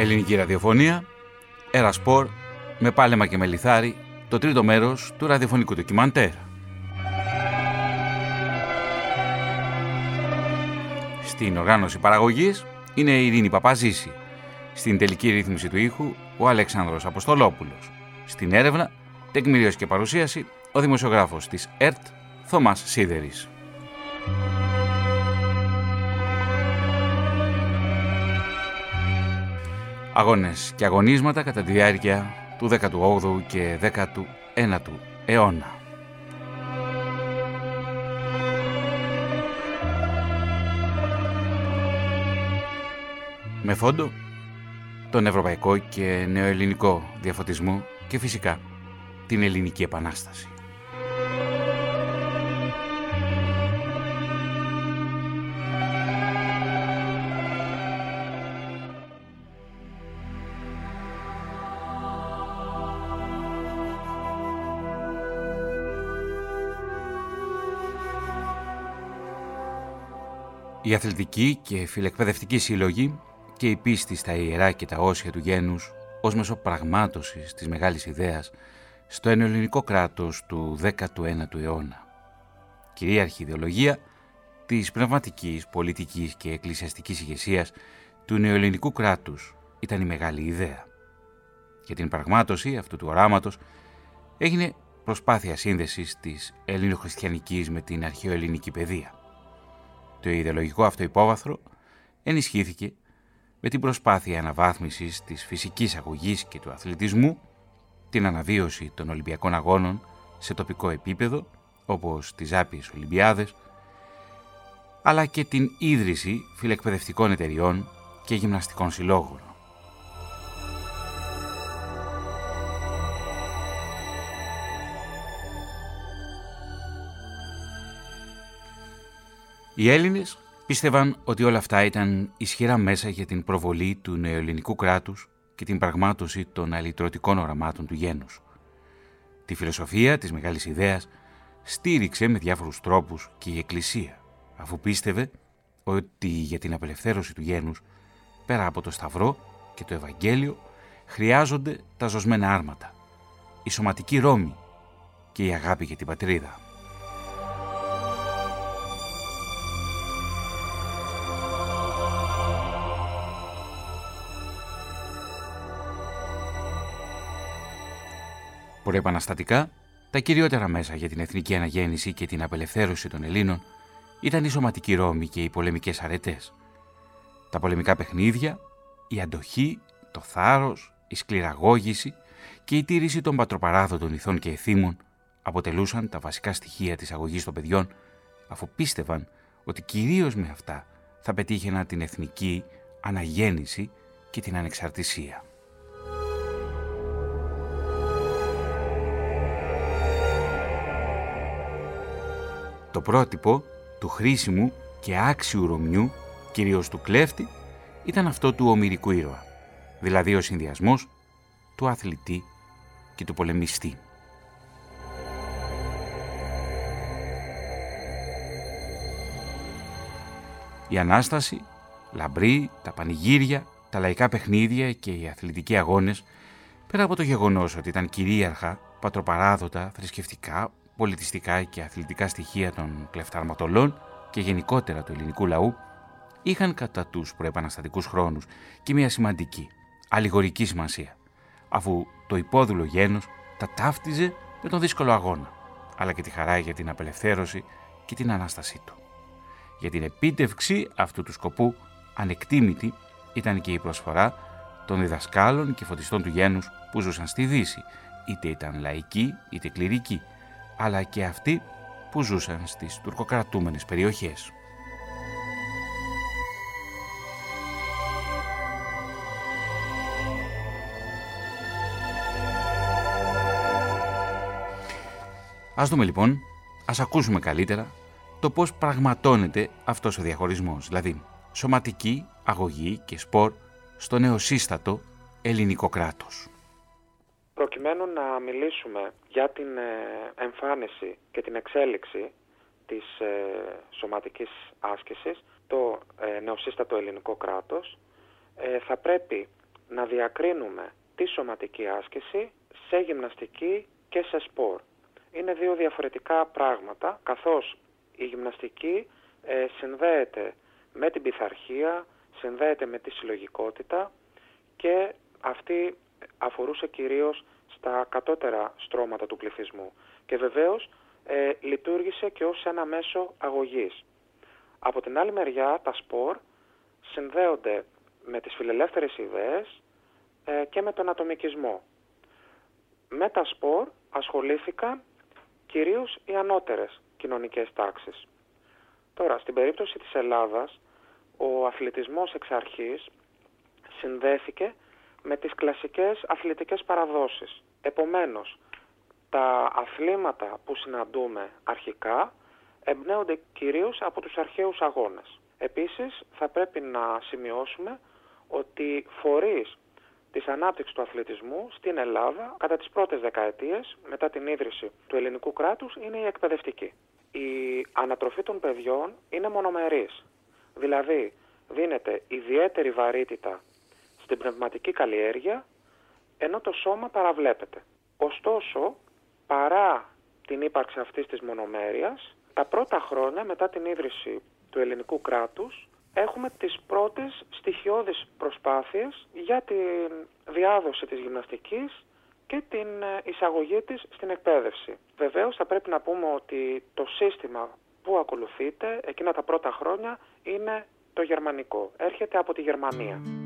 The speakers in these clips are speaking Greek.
Ελληνική ραδιοφωνία, Ερασπορ, με πάλεμα και με λιθάρι, το τρίτο μέρος του ραδιοφωνικού ντοκιμαντέρ. Στην οργάνωση παραγωγής είναι η Ειρήνη Παπαζήση. Στην τελική ρύθμιση του ήχου, ο Αλέξανδρος Αποστολόπουλος. Στην έρευνα, τεκμηρίωση και παρουσίαση, ο δημοσιογράφος της ΕΡΤ, Θωμάς Σίδερης. Αγώνες και αγωνίσματα κατά τη διάρκεια του 18ου και 19ου αιώνα. Με φόντο τον ευρωπαϊκό και νεοελληνικό διαφωτισμό και φυσικά την ελληνική επανάσταση. Η αθλητική και φιλεκπαιδευτική σύλλογη και η πίστη στα ιερά και τα όσια του γένους ως μέσο πραγμάτωσης της μεγάλης ιδέας στο ενελληνικό κράτος του 19ου αιώνα. Κυρίαρχη ιδεολογία της πνευματικής, πολιτικής και εκκλησιαστικής ηγεσίας του νεοελληνικού κράτους ήταν η μεγάλη ιδέα. Για την πραγμάτωση αυτού του οράματος έγινε προσπάθεια σύνδεσης της ελληνοχριστιανικής με την αρχαιοελληνική παιδεία. Το ιδεολογικό αυτό υπόβαθρο ενισχύθηκε με την προσπάθεια αναβάθμισης της φυσικής αγωγής και του αθλητισμού, την αναβίωση των Ολυμπιακών Αγώνων σε τοπικό επίπεδο, όπως τις Άπιες Ολυμπιάδες, αλλά και την ίδρυση φιλεκπαιδευτικών εταιριών και γυμναστικών συλλόγων. Οι Έλληνες πίστευαν ότι όλα αυτά ήταν ισχυρά μέσα για την προβολή του νεοελληνικού κράτους και την πραγμάτωση των αλυτρωτικών οραμάτων του γένους. Τη φιλοσοφία της μεγάλης ιδέας στήριξε με διάφορους τρόπους και η Εκκλησία, αφού πίστευε ότι για την απελευθέρωση του γένους, πέρα από το Σταυρό και το Ευαγγέλιο, χρειάζονται τα ζωσμένα άρματα, η σωματική Ρώμη και η αγάπη για την πατρίδα. Προεπαναστατικά, τα κυριότερα μέσα για την εθνική αναγέννηση και την απελευθέρωση των Ελλήνων ήταν η σωματική Ρώμη και οι πολεμικές αρετές. Τα πολεμικά παιχνίδια, η αντοχή, το θάρρος, η σκληραγώγηση και η τήρηση των πατροπαράδοτων ηθών και εθήμων αποτελούσαν τα βασικά στοιχεία της αγωγής των παιδιών, αφού πίστευαν ότι κυρίως με αυτά θα πετύχαιναν την εθνική αναγέννηση και την ανεξαρτησία. Το πρότυπο του χρήσιμου και άξιου Ρωμιού, κυρίως του κλέφτη, ήταν αυτό του ομυρικού ήρωα, δηλαδή ο συνδυασμός του αθλητή και του πολεμιστή. Η Ανάσταση, λαμπρή, τα πανηγύρια, τα λαϊκά παιχνίδια και οι αθλητικοί αγώνες, πέρα από το γεγονός ότι ήταν κυρίαρχα, πατροπαράδοτα, θρησκευτικά, πολιτιστικά και αθλητικά στοιχεία των κλεφταρματολών και γενικότερα του ελληνικού λαού είχαν κατά τους προεπαναστατικούς χρόνους και μια σημαντική, αλληγορική σημασία, αφού το υπόδουλο γένος τα ταύτιζε με τον δύσκολο αγώνα, αλλά και τη χαρά για την απελευθέρωση και την Ανάστασή του. Για την επίτευξη αυτού του σκοπού ανεκτήμητη ήταν και η προσφορά των διδασκάλων και φωτιστών του γένους που ζούσαν στη Δύση, είτε ήταν λαϊκοί είτε κληρικοί, αλλά και αυτοί που ζούσαν στις τουρκοκρατούμενες περιοχές. Ας δούμε λοιπόν, ας ακούσουμε καλύτερα το πώς πραγματώνεται αυτός ο διαχωρισμός, δηλαδή σωματική, αγωγή και σπορ στο νεοσύστατο ελληνικό κράτος προκειμένου να μιλήσουμε για την ε, εμφάνιση και την εξέλιξη της ε, σωματικής άσκησης, το ε, νεοσύστατο ελληνικό κράτος, θα πρέπει να διακρίνουμε τη σωματική άσκηση σε γυμναστική και σε σπορ. Είναι δύο διαφορετικά πράγματα, καθώς η γυμναστική ε, συνδέεται με την πειθαρχία, συνδέεται με τη συλλογικότητα και αυτή αφορούσε κυρίως στα κατώτερα στρώματα του πληθυσμού και βεβαίως ε, λειτουργήσε και ως ένα μέσο αγωγής. Από την άλλη μεριά τα σπορ συνδέονται με τις φιλελεύθερες ιδέες ε, και με τον ατομικισμό. Με τα σπορ ασχολήθηκαν κυρίως οι ανώτερες κοινωνικές τάξεις. Τώρα, στην περίπτωση της Ελλάδας, ο αθλητισμός εξ αρχής συνδέθηκε με τις κλασικές αθλητικές παραδόσεις. Επομένως, τα αθλήματα που συναντούμε αρχικά εμπνέονται κυρίως από τους αρχαίους αγώνες. Επίσης, θα πρέπει να σημειώσουμε ότι φορείς της ανάπτυξης του αθλητισμού στην Ελλάδα κατά τις πρώτες δεκαετίες μετά την ίδρυση του ελληνικού κράτους είναι η εκπαιδευτική. Η ανατροφή των παιδιών είναι μονομερής, δηλαδή δίνεται ιδιαίτερη βαρύτητα στην πνευματική καλλιέργεια ενώ το σώμα παραβλέπεται. Ωστόσο, παρά την ύπαρξη αυτής της μονομέρειας, τα πρώτα χρόνια μετά την ίδρυση του ελληνικού κράτους έχουμε τις πρώτες στοιχειώδεις προσπάθειες για τη διάδοση της γυμναστικής και την ε, εισαγωγή της στην εκπαίδευση. Βεβαίως θα πρέπει να πούμε ότι το σύστημα που ακολουθείται εκείνα τα πρώτα χρόνια είναι το γερμανικό. Έρχεται από τη Γερμανία.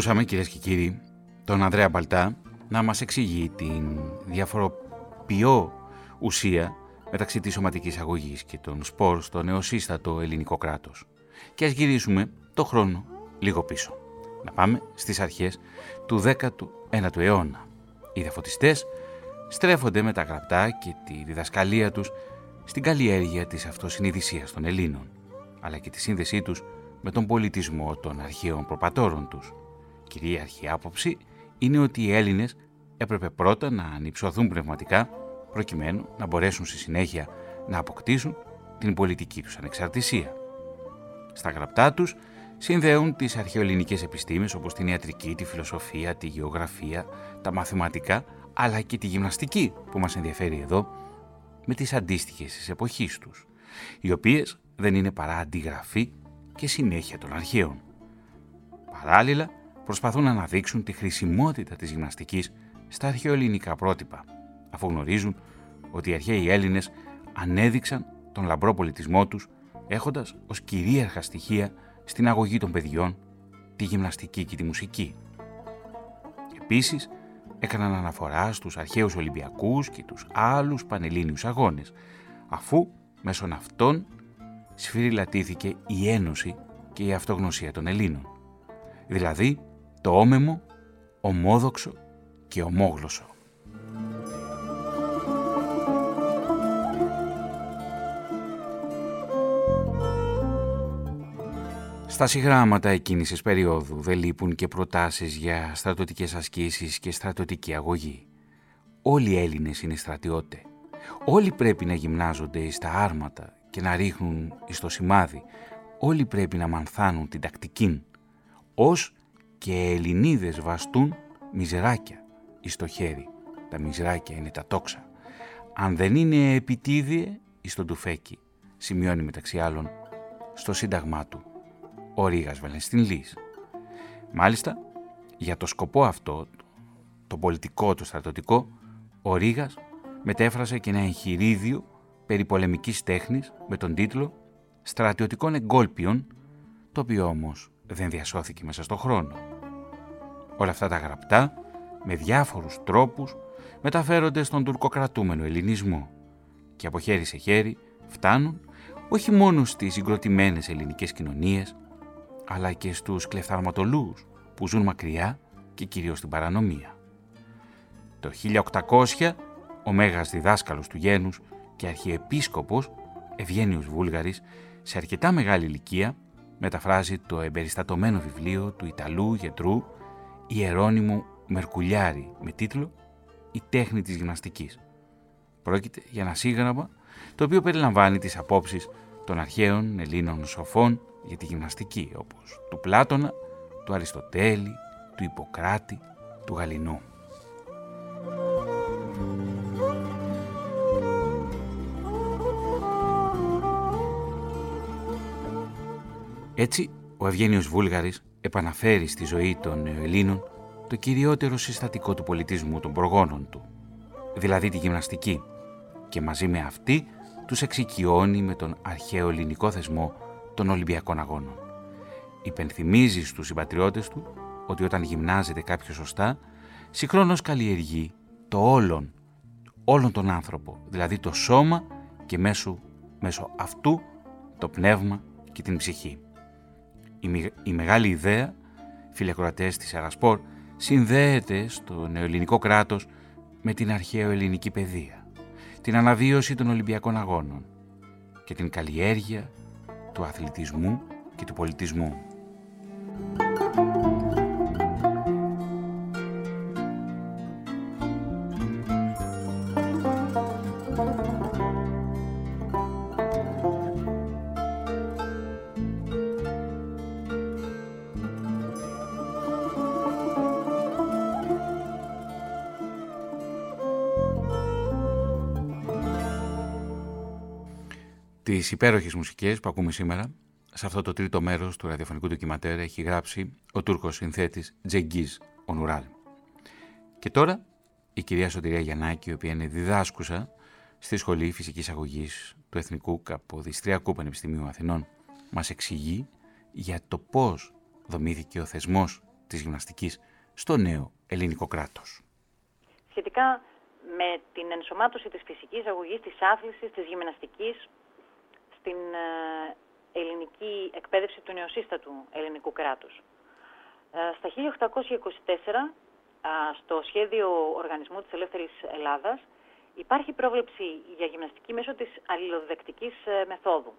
Ακούσαμε κυρίες και κύριοι τον Ανδρέα Μπαλτά να μας εξηγεί την διαφοροποιώ ουσία μεταξύ της σωματικής αγωγής και των σπορ στο νεοσύστατο ελληνικό κράτος. Και ας γυρίσουμε το χρόνο λίγο πίσω. Να πάμε στις αρχές του 19ου αιώνα. Οι διαφωτιστές στρέφονται με τα γραπτά και τη διδασκαλία τους στην καλλιέργεια της αυτοσυνειδησίας των Ελλήνων, αλλά και τη σύνδεσή τους με τον πολιτισμό των αρχαίων προπατόρων τους, κυρίαρχη άποψη είναι ότι οι Έλληνες έπρεπε πρώτα να ανυψωθούν πνευματικά προκειμένου να μπορέσουν στη συνέχεια να αποκτήσουν την πολιτική τους ανεξαρτησία. Στα γραπτά τους συνδέουν τις αρχαιοελληνικές επιστήμες όπως την ιατρική, τη φιλοσοφία, τη γεωγραφία, τα μαθηματικά αλλά και τη γυμναστική που μας ενδιαφέρει εδώ με τις αντίστοιχες της εποχής τους, οι οποίες δεν είναι παρά αντιγραφή και συνέχεια των αρχαίων. Παράλληλα, προσπαθούν να αναδείξουν τη χρησιμότητα της γυμναστικής στα αρχαιοελληνικά πρότυπα, αφού γνωρίζουν ότι οι αρχαίοι Έλληνες ανέδειξαν τον λαμπρό πολιτισμό τους έχοντας ως κυρίαρχα στοιχεία στην αγωγή των παιδιών τη γυμναστική και τη μουσική. Επίσης, έκαναν αναφορά στους αρχαίους Ολυμπιακούς και τους άλλους πανελλήνιους αγώνες, αφού μέσω αυτών σφυριλατήθηκε η ένωση και η αυτογνωσία των Ελλήνων. Δηλαδή, το όμεμο, ομόδοξο και ομόγλωσσο. Στα συγγράμματα εκείνης της περίοδου δεν λείπουν και προτάσεις για στρατοτικές ασκήσεις και στρατοτική αγωγή. Όλοι οι Έλληνες είναι στρατιώτε. Όλοι πρέπει να γυμνάζονται στα άρματα και να ρίχνουν στο σημάδι. Όλοι πρέπει να μανθάνουν την τακτική. Ως και Ελληνίδες βαστούν μιζεράκια εις το χέρι. Τα μιζεράκια είναι τα τόξα. Αν δεν είναι επιτίδιε, ή στον τουφέκι, σημειώνει μεταξύ άλλων στο σύνταγμά του ο Ρήγας Βαλενστίν Λύς. Μάλιστα, για το σκοπό αυτό, το πολιτικό, το στρατοτικό, ο Ρήγας μετέφρασε και ένα εγχειρίδιο περί πολεμικής τέχνης με τον τίτλο «Στρατιωτικών εγκόλπιων», το οποίο όμως δεν διασώθηκε μέσα στον χρόνο. Όλα αυτά τα γραπτά, με διάφορους τρόπους, μεταφέρονται στον τουρκοκρατούμενο ελληνισμό και από χέρι σε χέρι φτάνουν όχι μόνο στις συγκροτημένες ελληνικές κοινωνίες, αλλά και στους κλεφθαρματολούς που ζουν μακριά και κυρίως στην παρανομία. Το 1800 ο μέγας διδάσκαλος του γένους και αρχιεπίσκοπος Ευγένιος Βούλγαρης σε αρκετά μεγάλη ηλικία μεταφράζει το εμπεριστατωμένο βιβλίο του Ιταλού γιατρού Ιερώνυμου Μερκουλιάρη με τίτλο «Η τέχνη της γυμναστικής». Πρόκειται για ένα σύγγραμμα το οποίο περιλαμβάνει τις απόψεις των αρχαίων Ελλήνων σοφών για τη γυμναστική όπως του Πλάτωνα, του Αριστοτέλη, του Ιπποκράτη, του Γαλινού. Έτσι, ο Ευγένιος Βούλγαρης επαναφέρει στη ζωή των Ελλήνων το κυριότερο συστατικό του πολιτισμού των προγόνων του, δηλαδή τη γυμναστική, και μαζί με αυτή τους εξοικειώνει με τον αρχαίο ελληνικό θεσμό των Ολυμπιακών Αγώνων. Υπενθυμίζει στους συμπατριώτες του ότι όταν γυμνάζεται κάποιος σωστά, συγχρόνως καλλιεργεί το όλον, όλον τον άνθρωπο, δηλαδή το σώμα και μέσω, μέσω αυτού το πνεύμα και την ψυχή. Η, μεγάλη ιδέα, φιλεκροατές της Αρασπόρ, συνδέεται στο νεοελληνικό κράτος με την αρχαίο ελληνική παιδεία, την αναβίωση των Ολυμπιακών Αγώνων και την καλλιέργεια του αθλητισμού και του πολιτισμού. Τις υπέροχες μουσικές που ακούμε σήμερα, σε αυτό το τρίτο μέρος του ραδιοφωνικού ντοκιματέρ έχει γράψει ο Τούρκος συνθέτης Τζεγγίζ Ονουράλ. Και τώρα η κυρία Σωτηρία Γιαννάκη, η οποία είναι διδάσκουσα στη Σχολή Φυσικής Αγωγής του Εθνικού Καποδιστριακού Πανεπιστημίου Αθηνών, μας εξηγεί για το πώς δομήθηκε ο θεσμός της γυμναστικής στο νέο ελληνικό κράτος. Σχετικά με την ενσωμάτωση της φυσικής αγωγής, της άθλησης, της γυμναστικής στην ε, ελληνική εκπαίδευση του νεοσύστατου ελληνικού κράτους. Ε, στα 1824, στο σχέδιο Οργανισμού της Ελεύθερης Ελλάδας, υπάρχει πρόβλεψη για γυμναστική μέσω της αλληλοδεκτικής ε, μεθόδου.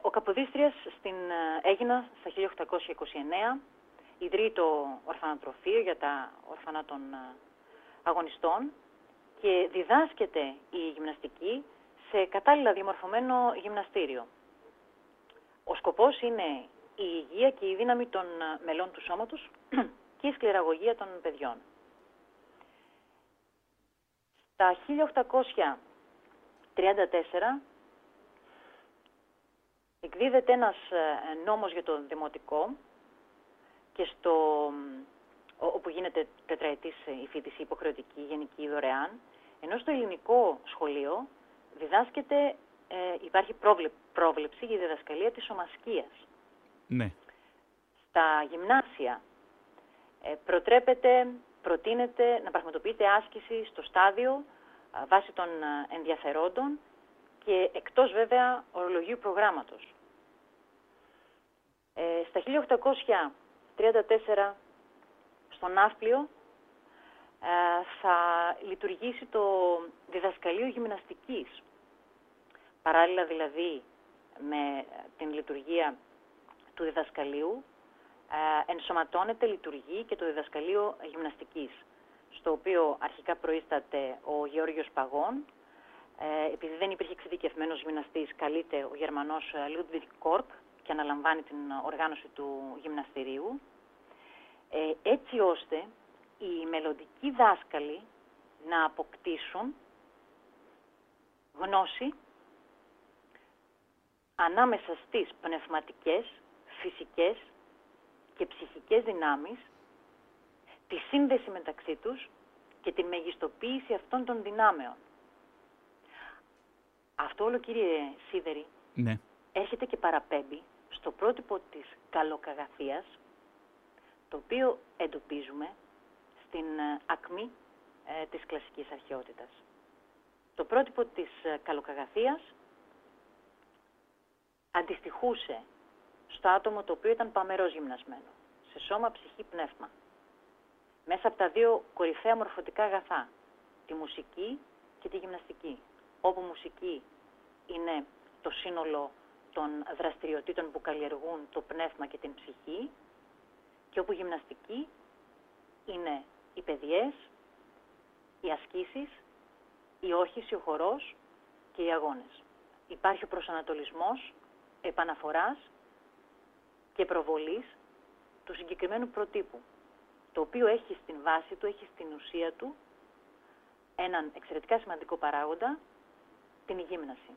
Ο Καποδίστριας στην Έγινα στα 1829, ιδρύει το ορφανατροφείο για τα ορφανά των αγωνιστών και διδάσκεται η γυμναστική σε κατάλληλα διαμορφωμένο γυμναστήριο. Ο σκοπός είναι η υγεία και η δύναμη των ε, μελών του σώματος και η σκληραγωγία των παιδιών. Στα 1834 εκδίδεται ένας ε, νόμος για το δημοτικό και στο, όπου γίνεται τετραετής η φοιτηση υποχρεωτική, γενική, δωρεάν, ενώ στο ελληνικό σχολείο διδάσκεται, ε, υπάρχει πρόβλεψη για διδασκαλία της ομασκίας. Ναι. Στα γυμνάσια ε, προτρέπεται, προτείνεται να πραγματοποιείται άσκηση στο στάδιο βάσει των ενδιαφερόντων και εκτός βέβαια ορολογίου προγράμματος. Ε, στα 1834 στον Ναύπλιο ε, θα λειτουργήσει το διδασκαλείο γυμναστικής. Παράλληλα δηλαδή με την λειτουργία του διδασκαλίου, ε, ενσωματώνεται, λειτουργεί και το διδασκαλείο γυμναστικής, στο οποίο αρχικά προείσταται ο Γεώργιος Παγών, ε, επειδή δεν υπήρχε εξειδικευμένος γυμναστής, καλείται ο Γερμανός Λούντβιγκ Κόρκ και αναλαμβάνει την οργάνωση του γυμναστηρίου, ε, έτσι ώστε οι μελλοντικοί δάσκαλοι να αποκτήσουν γνώση ανάμεσα στις πνευματικές, φυσικές και ψυχικές δυνάμεις, τη σύνδεση μεταξύ τους και τη μεγιστοποίηση αυτών των δυνάμεων. Αυτό όλο κύριε Σίδερη ναι. έρχεται και παραπέμπει στο πρότυπο της καλοκαγαθίας, το οποίο εντοπίζουμε στην ε, ακμή ε, της κλασικής αρχαιότητας. Το πρότυπο της ε, καλοκαγαθίας αντιστοιχούσε στο άτομο το οποίο ήταν παμερός γυμνασμένο, σε σώμα, ψυχή, πνεύμα. Μέσα από τα δύο κορυφαία μορφωτικά αγαθά, τη μουσική και τη γυμναστική. Όπου μουσική είναι το σύνολο των δραστηριοτήτων που καλλιεργούν το πνεύμα και την ψυχή και όπου γυμναστική είναι οι παιδιές, οι ασκήσεις, η όχηση, ο χορός και οι αγώνες. Υπάρχει ο προσανατολισμός επαναφοράς και προβολής του συγκεκριμένου προτύπου, το οποίο έχει στην βάση του, έχει στην ουσία του έναν εξαιρετικά σημαντικό παράγοντα, την γύμναση.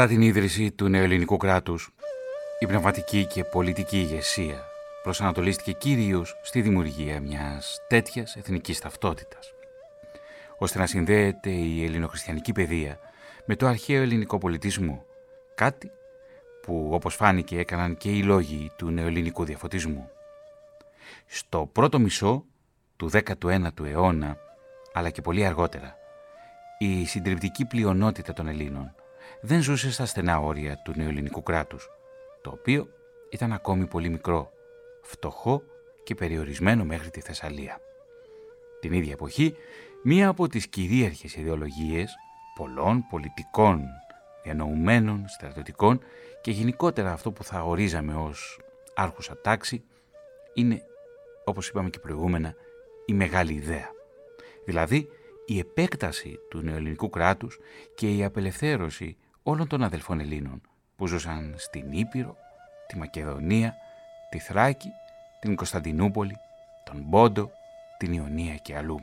Μετά την ίδρυση του νεοελληνικού κράτους, η πνευματική και πολιτική ηγεσία προσανατολίστηκε κυρίως στη δημιουργία μιας τέτοιας εθνικής ταυτότητας, ώστε να συνδέεται η ελληνοχριστιανική παιδεία με το αρχαίο ελληνικό πολιτισμό, κάτι που όπως φάνηκε έκαναν και οι λόγοι του νεοελληνικού διαφωτισμού. Στο πρώτο μισό του 19ου αιώνα, αλλά και πολύ αργότερα, η συντριπτική πλειονότητα των Ελλήνων δεν ζούσε στα στενά όρια του νεοελληνικού κράτους, το οποίο ήταν ακόμη πολύ μικρό, φτωχό και περιορισμένο μέχρι τη Θεσσαλία. Την ίδια εποχή, μία από τις κυρίαρχες ιδεολογίες πολλών πολιτικών, διανοουμένων, στρατιωτικών και γενικότερα αυτό που θα ορίζαμε ως άρχουσα τάξη είναι, όπως είπαμε και προηγούμενα, η μεγάλη ιδέα. Δηλαδή, η επέκταση του νεοελληνικού κράτους και η απελευθέρωση όλων των αδελφών Ελλήνων που ζούσαν στην Ήπειρο, τη Μακεδονία, τη Θράκη, την Κωνσταντινούπολη, τον Πόντο, την Ιωνία και αλλού.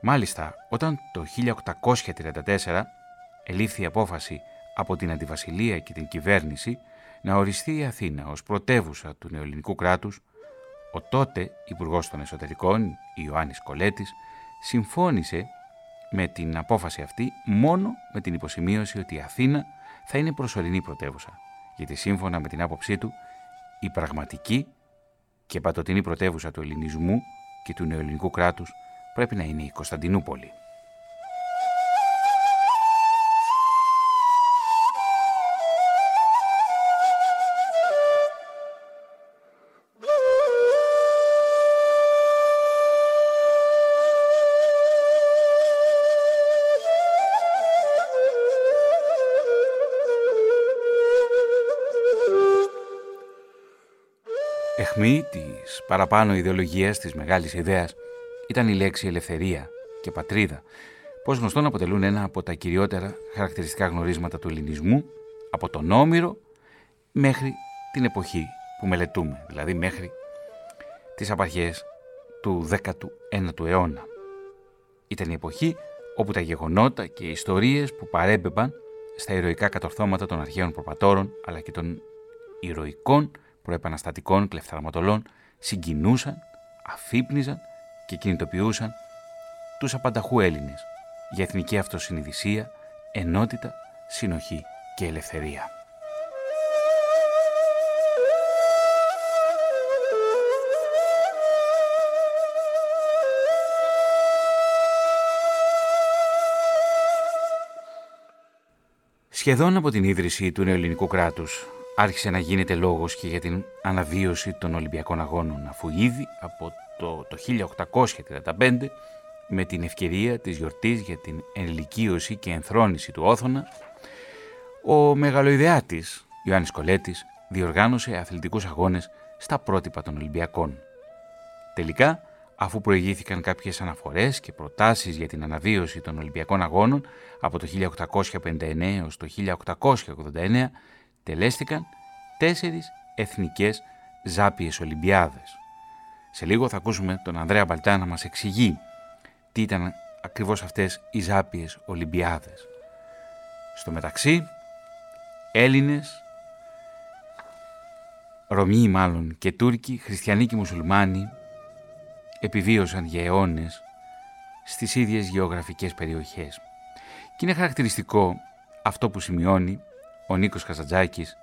Μάλιστα, όταν το 1834 ελήφθη η απόφαση από την Αντιβασιλεία και την κυβέρνηση να οριστεί η Αθήνα ως πρωτεύουσα του νεοελληνικού κράτους, ο τότε Υπουργός των Εσωτερικών, Ιωάννης Κολέτης, συμφώνησε με την απόφαση αυτή μόνο με την υποσημείωση ότι η Αθήνα θα είναι προσωρινή πρωτεύουσα, γιατί σύμφωνα με την άποψή του η πραγματική και πατοτινή πρωτεύουσα του ελληνισμού και του νεοελληνικού κράτους πρέπει να είναι η Κωνσταντινούπολη. Αιχμή της παραπάνω ιδεολογίας της μεγάλης ιδέας ήταν η λέξη ελευθερία και πατρίδα, πως γνωστόν αποτελούν ένα από τα κυριότερα χαρακτηριστικά γνωρίσματα του ελληνισμού από τον Όμηρο μέχρι την εποχή που μελετούμε, δηλαδή μέχρι τις απαρχές του 19ου αιώνα. Ήταν η εποχή όπου τα γεγονότα και οι ιστορίες που παρέμπεμπαν στα ηρωικά κατορθώματα των αρχαίων προπατόρων αλλά και των ηρωικών προεπαναστατικών κλεφθαρματολών συγκινούσαν, αφύπνιζαν και κινητοποιούσαν τους απανταχού Έλληνες για εθνική αυτοσυνειδησία, ενότητα, συνοχή και ελευθερία. Σχεδόν από την ίδρυση του νεοελληνικού κράτους άρχισε να γίνεται λόγος και για την αναβίωση των Ολυμπιακών Αγώνων, αφού ήδη από το, το 1835 με την ευκαιρία της γιορτής για την ενηλικίωση και ενθρόνηση του Όθωνα, ο μεγαλοειδεάτης Ιωάννης Κολέτης διοργάνωσε αθλητικούς αγώνες στα πρότυπα των Ολυμπιακών. Τελικά, αφού προηγήθηκαν κάποιες αναφορές και προτάσεις για την αναβίωση των Ολυμπιακών Αγώνων από το 1859 έως το 1889, τελέστηκαν τέσσερις εθνικές ζάπιες Ολυμπιάδες. Σε λίγο θα ακούσουμε τον Ανδρέα Μπαλτά να μας εξηγεί τι ήταν ακριβώς αυτές οι ζάπιες Ολυμπιάδες. Στο μεταξύ, Έλληνες, Ρωμιοί μάλλον και Τούρκοι, Χριστιανοί και Μουσουλμάνοι επιβίωσαν για αιώνες στις ίδιες γεωγραφικές περιοχές. Και είναι χαρακτηριστικό αυτό που σημειώνει ο Νίκος Καζαντζάκης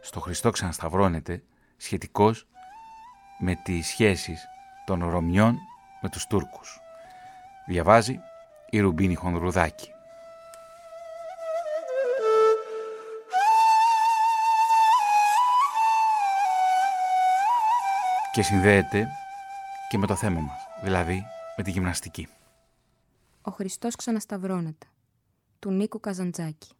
στο Χριστό ξανασταυρώνεται σχετικός με τις σχέσεις των Ρωμιών με τους Τούρκους. Διαβάζει η Ρουμπίνη Χονδρουδάκη. Και συνδέεται και με το θέμα μας, δηλαδή με τη γυμναστική. Ο Χριστός ξανασταυρώνεται, του Νίκου Καζαντζάκη.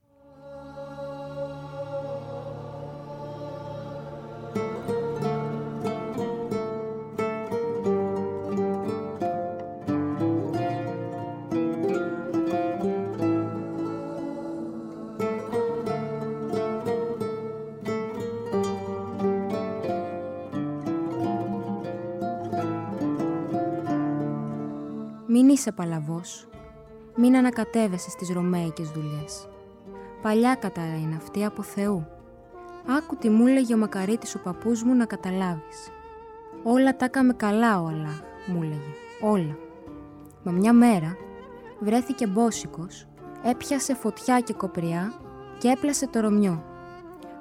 Είσαι παλαβός. Μην ανακατεύεσαι στις ρωμαϊκές δουλειές. Παλιά κατάρα είναι αυτή από Θεού. Άκου τι μου έλεγε ο μακαρίτης ο παππούς μου να καταλάβεις. Όλα τα έκαμε καλά ο Αλλάχ, μου έλεγε. Όλα. Μα μια μέρα βρέθηκε μπόσικος, έπιασε φωτιά και κοπριά και έπλασε το ρωμιό.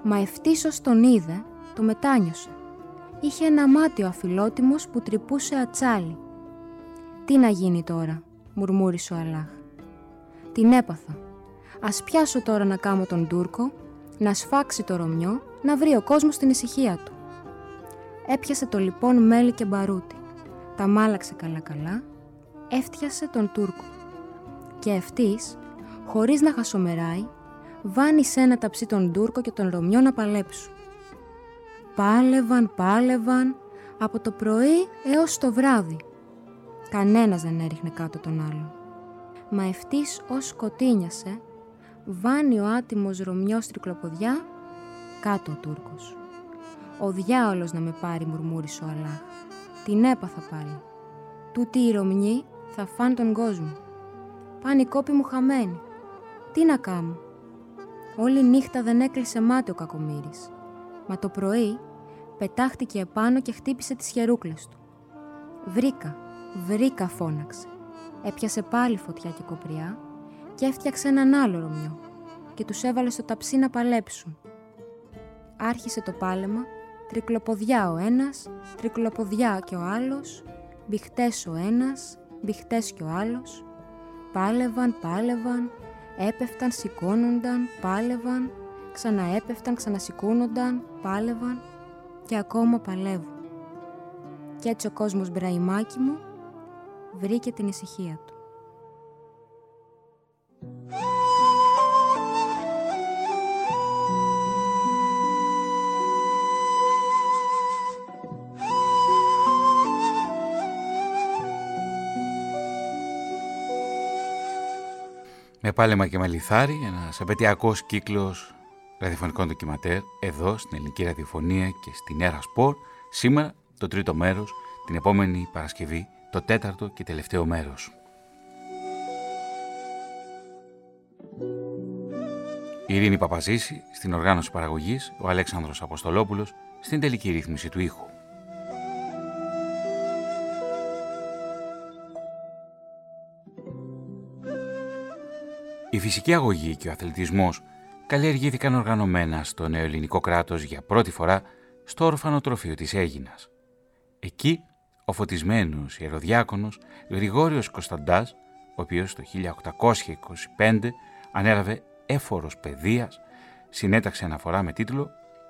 Μα ευτύσως τον είδε, το μετάνιωσε. Είχε ένα μάτι ο αφιλότιμος που τρυπούσε ατσάλι «Τι να γίνει τώρα», μουρμούρισε ο Αλάχ. «Την έπαθα. Ας πιάσω τώρα να κάμω τον Τούρκο, να σφάξει το Ρωμιό, να βρει ο κόσμος την ησυχία του». Έπιασε το λοιπόν μέλι και μπαρούτι. Τα μάλαξε καλά-καλά, έφτιασε τον Τούρκο. Και ευτής, χωρίς να χασομεράει, βάνει ένα ταψί τον Τούρκο και τον Ρωμιό να παλέψουν. Πάλευαν, πάλευαν, από το πρωί έως το βράδυ, Κανένας δεν έριχνε κάτω τον άλλον. Μα ευτής ως σκοτίνιασε, βάνει ο άτιμος Ρωμιός τρικλοποδιά, κάτω ο Τούρκος. «Ο διάολος να με πάρει», μουρμούρισε ο Αλάχ. «Την έπαθα πάλι. Τούτη οι Ρωμιοί θα φάν τον κόσμο. Πάνε οι κόποι μου χαμένοι. Τι να κάνω». Όλη νύχτα δεν έκλεισε μάτι ο κακομύρης. Μα το πρωί πετάχτηκε επάνω και χτύπησε τις χερούκλες του. «Βρήκα», Βρήκα φώναξε. Έπιασε πάλι φωτιά και κοπριά και έφτιαξε έναν άλλο Ρωμιό και τους έβαλε στο ταψί να παλέψουν. Άρχισε το πάλεμα, τρικλοποδιά ο ένας, τρικλοποδιά και ο άλλος, μπιχτές ο ένας, μπιχτές και ο άλλος. Πάλευαν, πάλευαν, έπεφταν, σηκώνονταν, πάλευαν, ξαναέπεφταν, ξανασηκώνονταν, πάλευαν και ακόμα παλεύουν. Κι έτσι ο κόσμος μπραϊμάκι μου βρήκε την ησυχία του. Με πάλεμα και με λιθάρι, ένας επαιτειακός κύκλος ραδιοφωνικών ντοκιματέρ εδώ στην ελληνική ραδιοφωνία και στην Έρα Σπορ. Σήμερα το τρίτο μέρος, την επόμενη Παρασκευή το τέταρτο και τελευταίο μέρος. Η Ειρήνη Παπαζήση στην οργάνωση παραγωγής, ο Αλέξανδρος Αποστολόπουλος στην τελική ρύθμιση του ήχου. Η φυσική αγωγή και ο αθλητισμός καλλιεργήθηκαν οργανωμένα στο νεοελληνικό κράτος για πρώτη φορά στο ορφανοτροφείο της Έγινας. Εκεί ο φωτισμένος ιεροδιάκονος Γρηγόριος Κωνσταντάς, ο οποίος το 1825 ανέλαβε έφορος παιδείας, συνέταξε αναφορά με τίτλο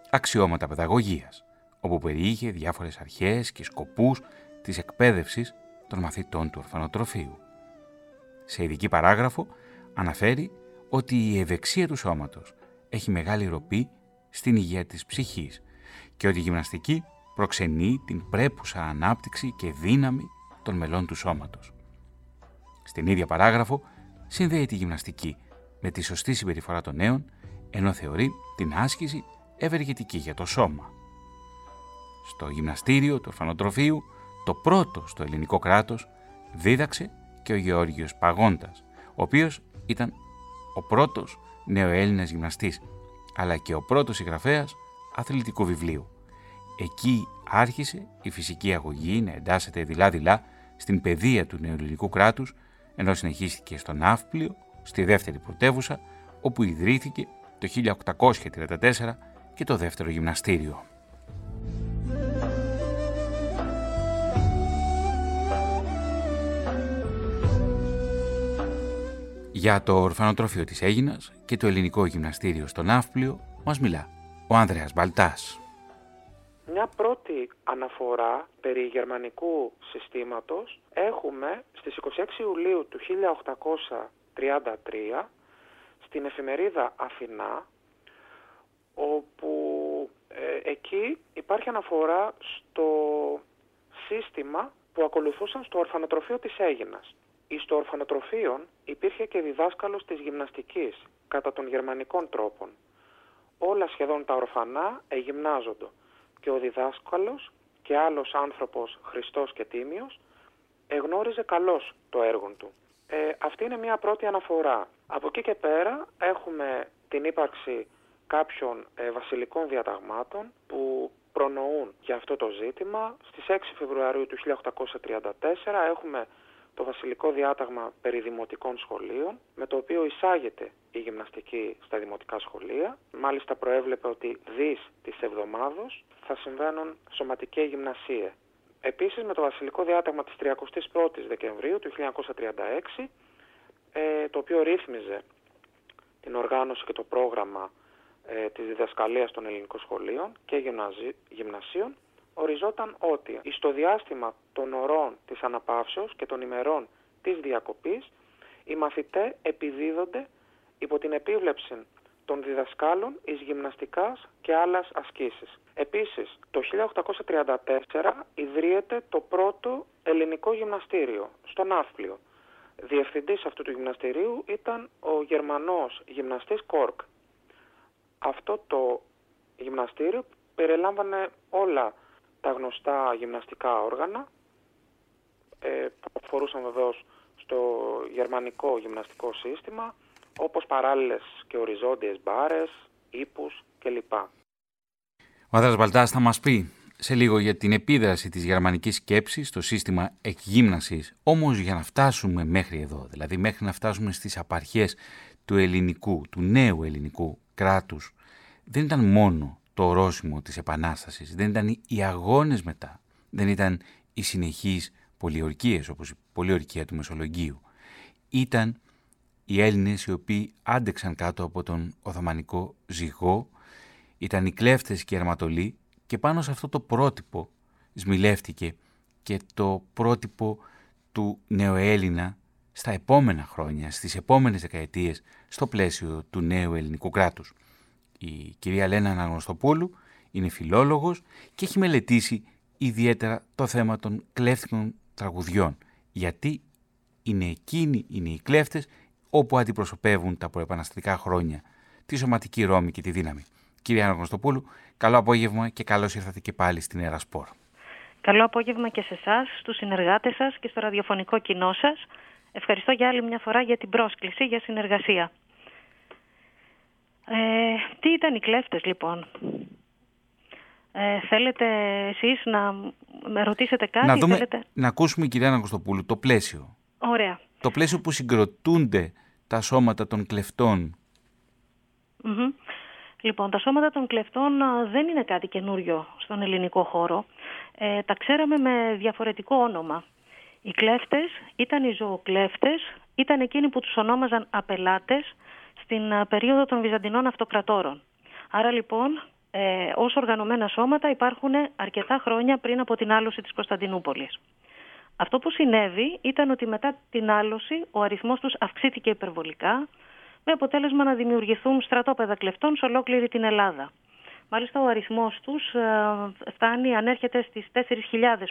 «Αξιώματα παιδαγωγίας», όπου περιείχε διάφορες αρχές και σκοπούς της εκπαίδευσης των μαθητών του ορφανοτροφείου. Σε ειδική παράγραφο αναφέρει ότι η ευεξία του σώματος έχει μεγάλη ροπή στην υγεία της ψυχής και ότι η γυμναστική προξενεί την πρέπουσα ανάπτυξη και δύναμη των μελών του σώματος. Στην ίδια παράγραφο συνδέει τη γυμναστική με τη σωστή συμπεριφορά των νέων, ενώ θεωρεί την άσκηση ευεργετική για το σώμα. Στο γυμναστήριο του ορφανοτροφείου, το πρώτο στο ελληνικό κράτος, δίδαξε και ο Γεώργιος Παγόντας, ο οποίος ήταν ο πρώτος νεοέλληνας γυμναστής, αλλά και ο πρώτος συγγραφέας αθλητικού βιβλίου. Εκεί άρχισε η φυσική αγωγή να εντάσσεται δειλά-δειλά στην παιδεία του νεοελληνικού κράτους, ενώ συνεχίστηκε στο Ναύπλιο, στη δεύτερη πρωτεύουσα, όπου ιδρύθηκε το 1834 και το δεύτερο γυμναστήριο. Για το ορφανοτρόφιο της Έγινας και το ελληνικό γυμναστήριο στο Ναύπλιο μας μιλά ο Άνδρεας Μπαλτάς. Μια πρώτη αναφορά περί γερμανικού συστήματος έχουμε στις 26 Ιουλίου του 1833 στην εφημερίδα Αθηνά όπου ε, εκεί υπάρχει αναφορά στο σύστημα που ακολουθούσαν στο ορφανοτροφείο της Έγινας. Στο ορφανοτροφείο υπήρχε και διδάσκαλος της γυμναστικής κατά των γερμανικών τρόπων. Όλα σχεδόν τα ορφανά εγυμνάζονται και ο διδάσκαλος και άλλος άνθρωπος Χριστός και Τίμιος εγνώριζε καλώς το έργο του. Ε, αυτή είναι μια πρώτη αναφορά. Από εκεί και πέρα έχουμε την ύπαρξη κάποιων ε, βασιλικών διαταγμάτων που προνοούν για αυτό το ζήτημα. Στις 6 Φεβρουαρίου του 1834 έχουμε το βασιλικό διάταγμα περί δημοτικών σχολείων, με το οποίο εισάγεται η γυμναστική στα δημοτικά σχολεία. Μάλιστα προέβλεπε ότι δις της εβδομάδος θα συμβαίνουν σωματική γυμνασία. Επίσης με το βασιλικό διάταγμα της 31ης Δεκεμβρίου του 1936, ε, το οποίο ρύθμιζε την οργάνωση και το πρόγραμμα ε, της διδασκαλίας των ελληνικών σχολείων και γυμνασίων, οριζόταν ότι στο διάστημα των ωρών της αναπαύσεως και των ημερών της διακοπής οι μαθητές επιδίδονται υπό την επίβλεψη των διδασκάλων εις γυμναστικάς και άλλας ασκήσεις. Επίσης, το 1834 ιδρύεται το πρώτο ελληνικό γυμναστήριο, στο Ναύπλιο. Διευθυντής αυτού του γυμναστηρίου ήταν ο Γερμανός γυμναστής Κόρκ. Αυτό το γυμναστήριο περιλάμβανε όλα τα γνωστά γυμναστικά όργανα ε, που αφορούσαν βεβαίως στο γερμανικό γυμναστικό σύστημα όπως παράλληλες και οριζόντιες μπάρες, ύπους κλπ. Ο Άδρας Μπαλτάς θα μας πει σε λίγο για την επίδραση της γερμανικής σκέψης στο σύστημα εκγύμνασης. Όμως για να φτάσουμε μέχρι εδώ, δηλαδή μέχρι να φτάσουμε στις απαρχές του ελληνικού, του νέου ελληνικού κράτους, δεν ήταν μόνο το ορόσημο της Επανάστασης, δεν ήταν οι αγώνες μετά, δεν ήταν οι συνεχείς πολιορκίες όπως η πολιορκία του Μεσολογγίου. Ήταν οι Έλληνες οι οποίοι άντεξαν κάτω από τον Οθωμανικό ζυγό, ήταν οι κλέφτες και οι αρματολοί και πάνω σε αυτό το πρότυπο σμιλεύτηκε και το πρότυπο του νεοέλληνα στα επόμενα χρόνια, στις επόμενες δεκαετίες, στο πλαίσιο του νέου ελληνικού κράτους. Η κυρία Λένα Αναγνωστοπούλου είναι φιλόλογος και έχει μελετήσει ιδιαίτερα το θέμα των κλέφτικων τραγουδιών. Γιατί είναι εκείνοι, είναι οι κλέφτες, όπου αντιπροσωπεύουν τα προεπαναστατικά χρόνια τη σωματική Ρώμη και τη δύναμη. Κυρία Αναγνωστοπούλου, καλό απόγευμα και καλώς ήρθατε και πάλι στην Ερασπόρ. Καλό απόγευμα και σε εσάς, στους συνεργάτες σας και στο ραδιοφωνικό κοινό σας. Ευχαριστώ για άλλη μια φορά για την πρόσκληση για συνεργασία. Ε, τι ήταν οι κλέφτες λοιπόν; Ε, θέλετε εσείς να με ρωτήσετε κάτι. Να, δούμε, θέλετε... να ακούσουμε κυρία Αναγκοστοπούλου το πλαίσιο. Ωραία. Το πλαίσιο που συγκροτούνται τα σώματα των κλεφτων Λοιπόν, τα σώματα των κλεφτών δεν είναι κάτι καινούριο στον ελληνικό χώρο. Ε, τα ξέραμε με διαφορετικό όνομα. Οι κλέφτες ήταν οι ζωοκλέφτες, ήταν εκείνοι που τους ονόμαζαν απελάτες στην περίοδο των Βυζαντινών Αυτοκρατόρων. Άρα λοιπόν, ε, ως οργανωμένα σώματα υπάρχουν αρκετά χρόνια πριν από την άλωση της Κωνσταντινούπολης. Αυτό που συνέβη ήταν ότι μετά την άλωση ο αριθμός τους αυξήθηκε υπερβολικά, με αποτέλεσμα να δημιουργηθούν στρατόπεδα κλεφτών σε ολόκληρη την Ελλάδα. Μάλιστα ο αριθμός τους ε, φτάνει, ανέρχεται στις 4.000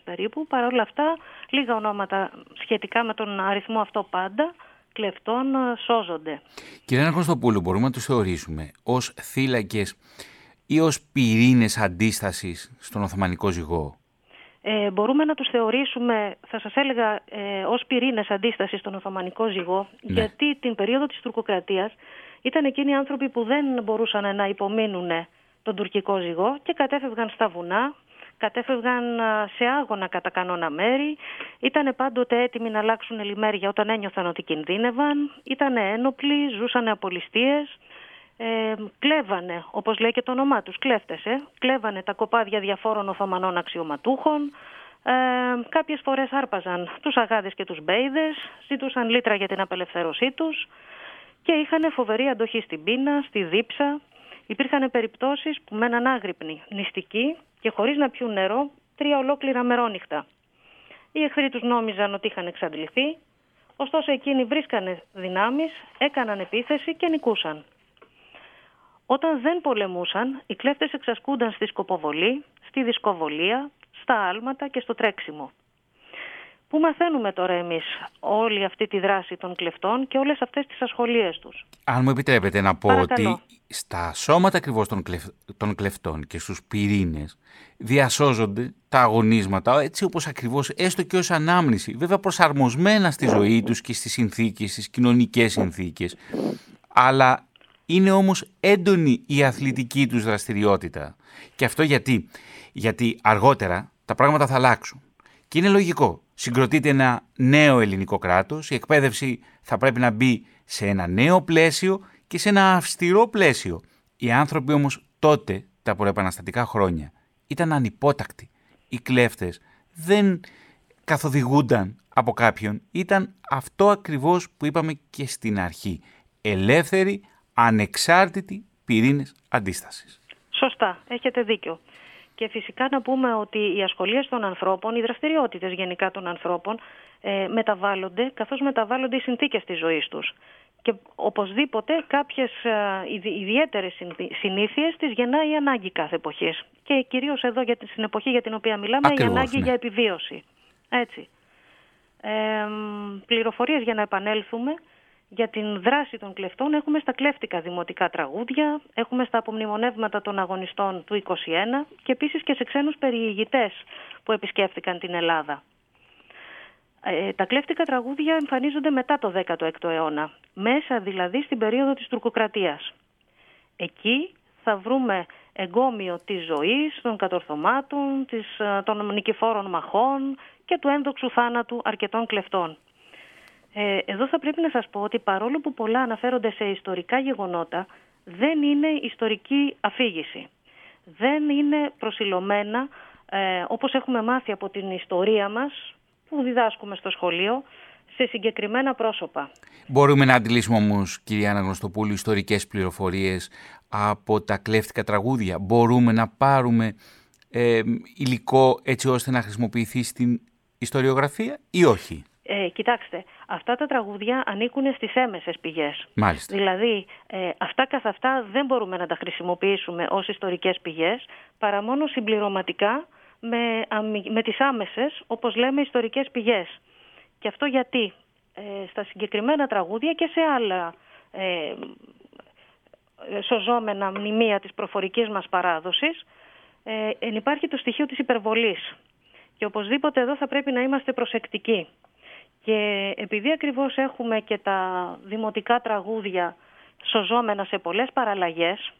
περίπου. Παρ' όλα αυτά, λίγα ονόματα σχετικά με τον αριθμό αυτό πάντα κλεφτών ε, σώζονται. Κύριε Ανακοστοπούλου, μπορούμε να τους θεωρήσουμε ως θύλακες ή ως πυρήνες αντίστασης στον Οθωμανικό ζυγό; Ε, μπορούμε να τους θεωρήσουμε, θα σας έλεγα, ε, ως πυρήνες αντίστασης στον Οθωμανικό ζυγό, ναι. γιατί την περίοδο της τουρκοκρατίας ήταν εκείνοι οι άνθρωποι που δεν μπορούσαν να υπομείνουν τον τουρκικό ζυγό και κατέφευγαν στα βουνά, κατέφευγαν σε άγωνα κατά κανόνα μέρη, ήταν πάντοτε έτοιμοι να αλλάξουν λιμέρια όταν ένιωθαν ότι κινδύνευαν, ήταν ένοπλοι, ζούσαν απολιστίες, ε, κλέβανε, όπως λέει και το όνομά τους, κλέφτες, ε, κλέβανε τα κοπάδια διαφόρων Οθωμανών αξιωματούχων, ε, κάποιες φορές άρπαζαν τους αγάδες και τους μπέιδες, ζητούσαν λίτρα για την απελευθέρωσή τους και είχαν φοβερή αντοχή στην πείνα, στη δίψα. Υπήρχαν περιπτώσεις που μέναν άγρυπνοι, νηστικοί και χωρίς να πιούν νερό τρία ολόκληρα μερόνυχτα. Οι εχθροί τους νόμιζαν ότι είχαν εξαντληθεί, ωστόσο εκείνοι βρίσκανε δυνάμεις, έκαναν επίθεση και νικούσαν. Όταν δεν πολεμούσαν, οι κλέφτες εξασκούνταν στη σκοποβολή, στη δισκοβολία, στα άλματα και στο τρέξιμο. Πού μαθαίνουμε τώρα εμείς όλη αυτή τη δράση των κλεφτών και όλες αυτές τις ασχολίες τους; Αν μου επιτρέπετε να πω ότι στα σώματα ακριβώς των, των κλεφτών και στους πυρήνες διασώζονται τα αγωνίσματα έτσι όπως ακριβώς έστω και ως ανάμνηση βέβαια προσαρμοσμένα στη ζωή τους και στις συνθήκες, στις κοινωνικές συνθήκες αλλά είναι όμως έντονη η αθλητική τους δραστηριότητα. Και αυτό γιατί, γιατί αργότερα τα πράγματα θα αλλάξουν. Και είναι λογικό. Συγκροτείται ένα νέο ελληνικό κράτος, η εκπαίδευση θα πρέπει να μπει σε ένα νέο πλαίσιο και σε ένα αυστηρό πλαίσιο. Οι άνθρωποι όμως τότε, τα προεπαναστατικά χρόνια, ήταν ανυπότακτοι. Οι κλέφτες δεν καθοδηγούνταν από κάποιον. Ήταν αυτό ακριβώς που είπαμε και στην αρχή. Ελεύθεροι, ανεξάρτητοι πυρήνες αντίστασης. Σωστά, έχετε δίκιο. Και φυσικά να πούμε ότι οι ασχολίες των ανθρώπων, οι δραστηριότητες γενικά των ανθρώπων ε, μεταβάλλονται καθώς μεταβάλλονται οι συνθήκες της ζωής τους. Και οπωσδήποτε κάποιες ε, ιδιαίτερες συνήθειες τις γεννάει η ανάγκη κάθε εποχής. Και κυρίως εδώ για, στην εποχή για την οποία μιλάμε η ανάγκη ναι. για επιβίωση. Έτσι. Ε, πληροφορίες για να επανέλθουμε για την δράση των κλεφτών έχουμε στα κλέφτικα δημοτικά τραγούδια, έχουμε στα απομνημονεύματα των αγωνιστών του 21 και επίσης και σε ξένους περιηγητές που επισκέφθηκαν την Ελλάδα. Ε, τα κλέφτικα τραγούδια εμφανίζονται μετά το 16ο αιώνα, μέσα δηλαδή στην περίοδο της τουρκοκρατίας. Εκεί θα βρούμε εγκόμιο της ζωής, των κατορθωμάτων, της, ε, των νικηφόρων μαχών και του ένδοξου θάνατου αρκετών κλεφτών. Ε, εδώ θα πρέπει να σας πω ότι παρόλο που πολλά αναφέρονται σε ιστορικά γεγονότα, δεν είναι ιστορική αφήγηση. Δεν είναι προσιλωμένα, ε, όπως έχουμε μάθει από την ιστορία μας, που διδάσκουμε στο σχολείο, σε συγκεκριμένα πρόσωπα. Μπορούμε να αντιλήσουμε όμως, κυρία Αναγνωστοπούλου, ιστορικές πληροφορίες από τα κλέφτικα τραγούδια. Μπορούμε να πάρουμε ε, υλικό έτσι ώστε να χρησιμοποιηθεί στην ιστοριογραφία ή όχι; Ε, κοιτάξτε, αυτά τα τραγούδια ανήκουν στις έμεσες πηγές. Μάλιστα. Δηλαδή, ε, αυτά καθ' αυτά δεν μπορούμε να τα χρησιμοποιήσουμε ως ιστορικές πηγές, παρά μόνο συμπληρωματικά με, με τις άμεσες, όπως λέμε, ιστορικές πηγές. Και αυτό γιατί ε, στα συγκεκριμένα τραγούδια και σε άλλα ε, σωζόμενα μνημεία της προφορικής μας παράδοσης, ε, υπάρχει το στοιχείο της υπερβολής. Και οπωσδήποτε εδώ θα πρέπει να είμαστε προσεκτικοί. Και επειδή ακριβώς έχουμε και τα δημοτικά τραγούδια σωζόμενα σε πολλές παραλλαγές,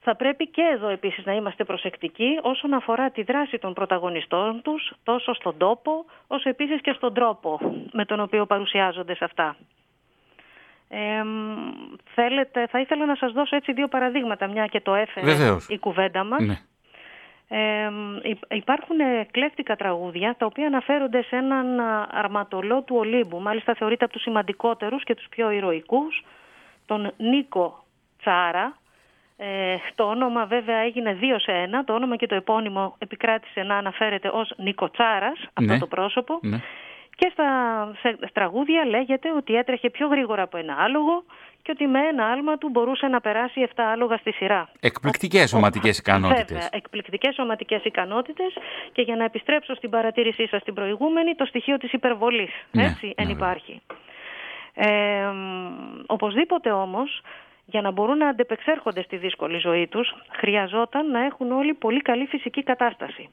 θα πρέπει και εδώ επίσης να είμαστε προσεκτικοί όσον αφορά τη δράση των πρωταγωνιστών τους, τόσο στον τόπο, όσο επίσης και στον τρόπο με τον οποίο παρουσιάζονται σε αυτά. Ε, θέλετε, θα ήθελα να σας δώσω έτσι δύο παραδείγματα, μια και το έφερε η κουβέντα μας. Ναι. Ε, υπάρχουν κλέφτικα τραγούδια τα οποία αναφέρονται σε έναν αρματολό του Ολύμπου. Μάλιστα θεωρείται από τους σημαντικότερους και τους πιο ηρωικούς, τον Νίκο Τσάρα. Ε, το όνομα βέβαια έγινε δύο σε ένα, το όνομα και το επώνυμο επικράτησε να αναφέρεται ως Νίκο Τσάρας, αυτό ναι. το πρόσωπο. Ναι. Και στα τραγούδια λέγεται ότι έτρεχε πιο γρήγορα από ένα άλογο και ότι με ένα άλμα του μπορούσε να περάσει 7 άλογα στη σειρά. Εκπληκτικές σωματικές ικανότητες. Βέβαια, εκπληκτικές σωματικές ικανότητες. Και για να επιστρέψω στην παρατήρησή σας την προηγούμενη, το στοιχείο της υπερβολής. Ναι, έτσι, εν υπάρχει. Ε, οπωσδήποτε όμως, για να μπορούν να αντεπεξέρχονται στη δύσκολη ζωή τους, χρειαζόταν να έχουν όλοι πολύ καλή φυσική κατάσταση.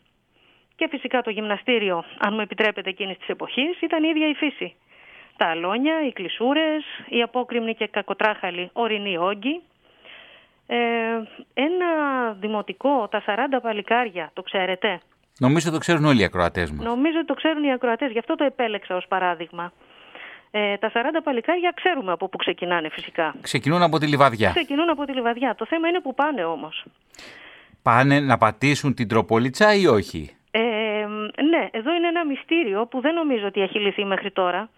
Και φυσικά το γυμναστήριο, αν μου επιτρέπετε εκείνης της εποχής, ήταν η ίδια η φύση. Τα αλόνια, οι κλεισούρες, οι απόκριμνοι και κακοτράχαλοι ορεινοί όγκοι. Ε, ένα δημοτικό, τα 40 παλικάρια, το ξέρετε; Νομίζω το ξέρουν όλοι οι ακροατές μας. Νομίζω ότι το ξέρουν οι ακροατές, γι' αυτό το επέλεξα ως παράδειγμα. Ε, τα 40 παλικάρια ξέρουμε από πού ξεκινάνε φυσικά. Ξεκινούν από τη λιβαδιά. Ξεκινούν από τη λιβαδιά. Το θέμα είναι που πάνε όμως. Πάνε να πατήσουν την τροπολίτσα ή όχι; Ε, ναι, εδώ είναι ένα μυστήριο που δεν νομίζω ότι έχει λυθεί μέχρι τώρα.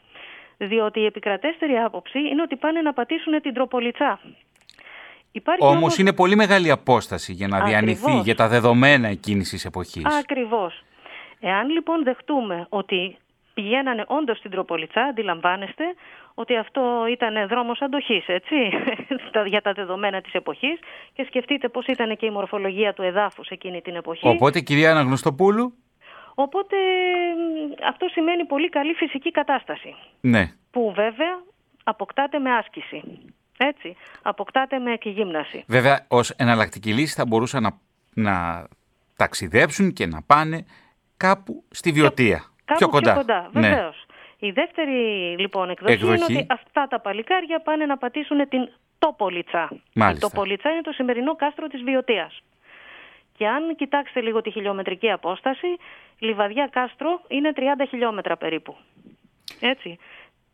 Διότι η επικρατέστερη άποψη είναι ότι πάνε να πατήσουν την τροπολιτσά. Υπάρχει όμως, είναι πολύ μεγάλη απόσταση για να διανυθεί για τα δεδομένα εκείνης της εποχής. Ακριβώς. Εάν λοιπόν δεχτούμε ότι πηγαίνανε όντως στην Τροπολιτσά, αντιλαμβάνεστε ότι αυτό ήταν δρόμος αντοχής, έτσι, για τα δεδομένα της εποχής και σκεφτείτε πώς ήταν και η μορφολογία του εδάφους εκείνη την εποχή. Οπότε, κυρία Αναγνωστοπούλου. Οπότε αυτό σημαίνει πολύ καλή φυσική κατάσταση. Ναι. Που βέβαια αποκτάται με άσκηση. Έτσι, αποκτάται με εκγύμναση. Βέβαια, ως εναλλακτική λύση θα μπορούσαν να, να ταξιδέψουν και να πάνε κάπου στη Βιωτία. Κάπου πιο κοντά. Πιο κοντά ναι. βεβαίως. Η δεύτερη λοιπόν εκδοχή, εκδοχή, είναι ότι αυτά τα παλικάρια πάνε να πατήσουν την Τόπολιτσα. Μάλιστα. Η Τόπολιτσα είναι το σημερινό κάστρο της Βιωτίας. Και αν κοιτάξετε λίγο τη χιλιομετρική απόσταση, Λιβαδιά Κάστρο είναι 30 χιλιόμετρα περίπου. Έτσι.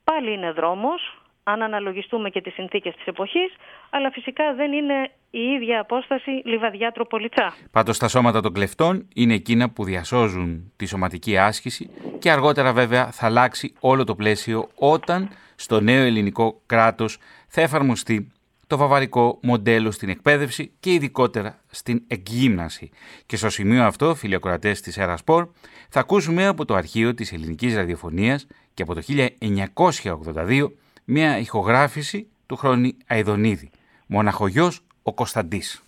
Πάλι είναι δρόμος, αν αναλογιστούμε και τις συνθήκες της εποχής, αλλά φυσικά δεν είναι η ίδια απόσταση λιβαδιά τροπολιτσά. Πάντως τα σώματα των κλεφτών είναι εκείνα που διασώζουν τη σωματική άσκηση και αργότερα βέβαια θα αλλάξει όλο το πλαίσιο όταν στο νέο ελληνικό κράτος θα εφαρμοστεί το βαβαρικό μοντέλο στην εκπαίδευση και ειδικότερα στην εκγύμναση. Και στο σημείο αυτό, φίλοι ακροατές της Ερασπορ, θα ακούσουμε από το αρχείο της ελληνικής ραδιοφωνίας και από το 1982 μια ηχογράφηση του Χρόνη Αιδονίδη. Μοναχογιός ο Κωνσταντής.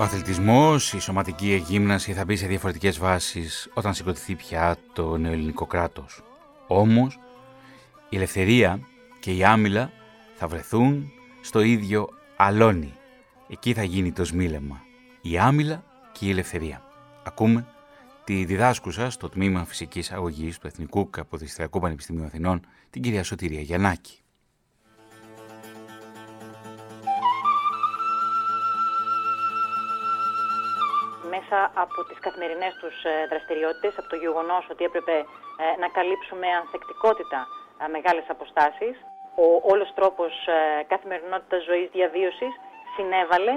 Ο αθλητισμός, η σωματική εγύμναση θα μπει σε διαφορετικές βάσεις όταν συγκροτηθεί πια το νεοελληνικό κράτος. Όμως, η ελευθερία και η άμυλα θα βρεθούν στο ίδιο αλόνι. Εκεί θα γίνει το σμήλεμα. Η άμυλα και η ελευθερία. Ακούμε τη διδάσκουσα στο τμήμα φυσικής αγωγής του Εθνικού Καποδιστριακού Πανεπιστημίου Αθηνών, την κυρία Σωτηρία Γιαννάκη. Μέσα από τις καθημερινές τους ε, δραστηριότητες, από το γεγονός ότι έπρεπε ε, να καλύψουμε ανθεκτικότητα ε, μεγάλες αποστάσεις. Ο όλος τρόπος καθημερινότητας ζωής διαβίωσης συνέβαλε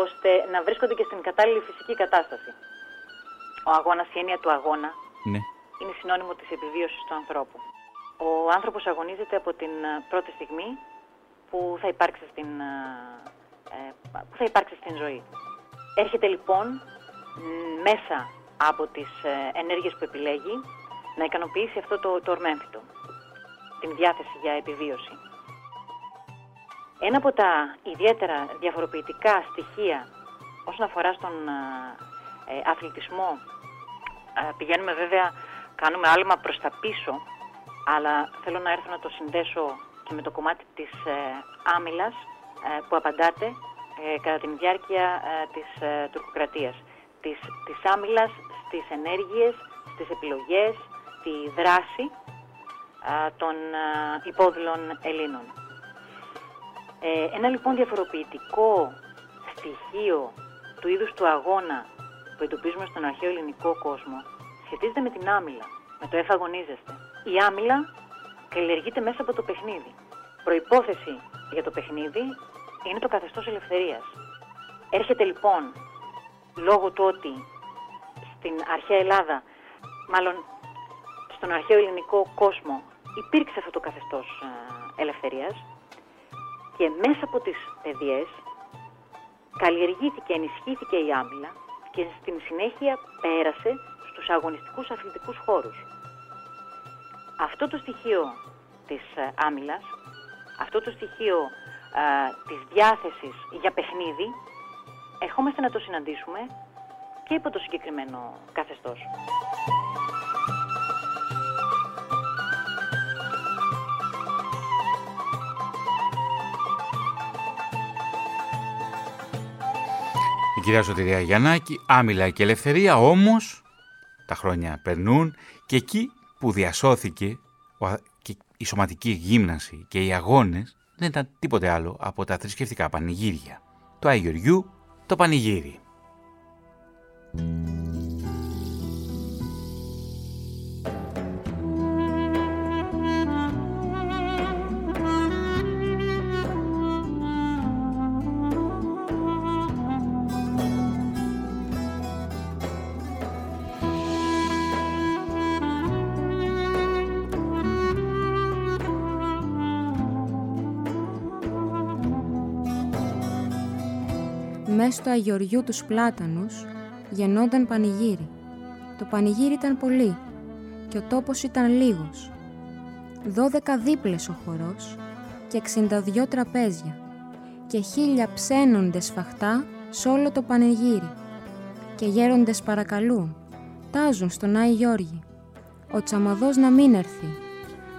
ώστε να βρίσκονται και στην κατάλληλη φυσική κατάσταση. Ο αγώνας, η έννοια του αγώνα, ναι. είναι συνώνυμο της επιβίωσης του ανθρώπου. Ο άνθρωπος αγωνίζεται από την πρώτη στιγμή που θα υπάρξει στην, που θα υπάρξει στην ζωή. Έρχεται λοιπόν μέσα από τις ε, ενέργειες που επιλέγει να ικανοποιήσει αυτό το, το ορμέμφυτο, την διάθεση για επιβίωση. Ένα από τα ιδιαίτερα διαφοροποιητικά στοιχεία όσον αφορά στον ε, ε, αθλητισμό, πηγαίνουμε βέβαια, κάνουμε άλμα προς τα πίσω, αλλά θέλω να έρθω να το συνδέσω και με το κομμάτι της άμυλας που απαντάτε κατά την διάρκεια της τουρκοκρατίας της, της άμυλας στις ενέργειες, στις επιλογές, τη δράση των υπόδηλων Ελλήνων. Ε, ένα λοιπόν διαφοροποιητικό στοιχείο του είδους του αγώνα που εντοπίζουμε στον αρχαίο ελληνικό κόσμο σχετίζεται με την άμυλα, με το εφαγωνίζεστε. Η άμυλα καλλιεργείται μέσα από το παιχνίδι. Προϋπόθεση για το παιχνίδι είναι το καθεστώς ελευθερίας. Έρχεται λοιπόν λόγω του ότι στην αρχαία Ελλάδα, μάλλον στον αρχαίο ελληνικό κόσμο υπήρξε αυτό το καθεστώς ε, ελευθερίας και μέσα από τις παιδιές καλλιεργήθηκε, ενισχύθηκε η άμυλα και στην συνέχεια πέρασε στους αγωνιστικούς αθλητικούς χώρους. Αυτό το στοιχείο της ε, άμυλας, αυτό το στοιχείο α, ε, της διάθεσης για παιχνίδι ερχόμαστε να το συναντήσουμε και υπό το συγκεκριμένο καθεστώς. Η κυρία Σωτηρία Γιαννάκη, άμυλα και ελευθερία, όμως τα χρόνια περνούν και εκεί που διασώθηκε η σωματική γύμναση και οι αγώνες δεν ήταν τίποτε άλλο από τα θρησκευτικά πανηγύρια του Αγιοριού το πανηγύρι. Μες στο Αγιοριού τους Πλάτανους γεννόνταν πανηγύρι. Το πανηγύρι ήταν πολύ και ο τόπος ήταν λίγος. Δώδεκα δίπλες ο χορός και εξήντα τραπέζια και χίλια ψένονται σφαχτά σ' όλο το πανηγύρι. Και γέροντες παρακαλούν, τάζουν στον Άι Γιώργη. Ο τσαμαδός να μην έρθει,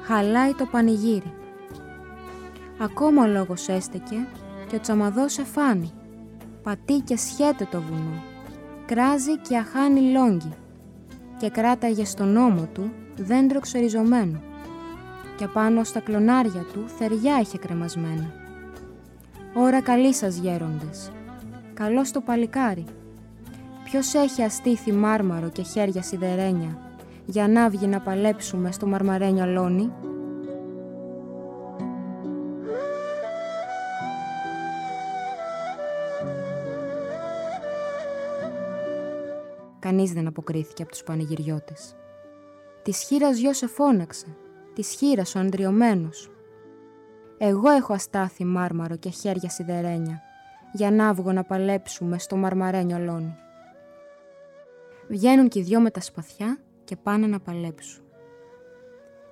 χαλάει το πανηγύρι. Ακόμα ο λόγος έστεκε και ο τσαμαδός εφάνει πατεί και σχέται το βουνό, κράζει και αχάνει λόγκι και κράταγε στον ώμο του δέντρο ξεριζωμένο και πάνω στα κλονάρια του θεριά είχε κρεμασμένα. Ωρα καλή σας γέροντες, καλό το παλικάρι. Ποιος έχει αστήθη μάρμαρο και χέρια σιδερένια για να βγει να παλέψουμε στο μαρμαρένιο λόνι. Κανείς δεν αποκρίθηκε από τους πανηγυριώτες. Της χείρας γιο σε φώναξε, της χείρας ο αντριωμένος. Εγώ έχω αστάθη μάρμαρο και χέρια σιδερένια, για να βγω να παλέψουμε στο μαρμαρένιο λόνι. Βγαίνουν και οι δυο με τα σπαθιά και πάνε να παλέψουν.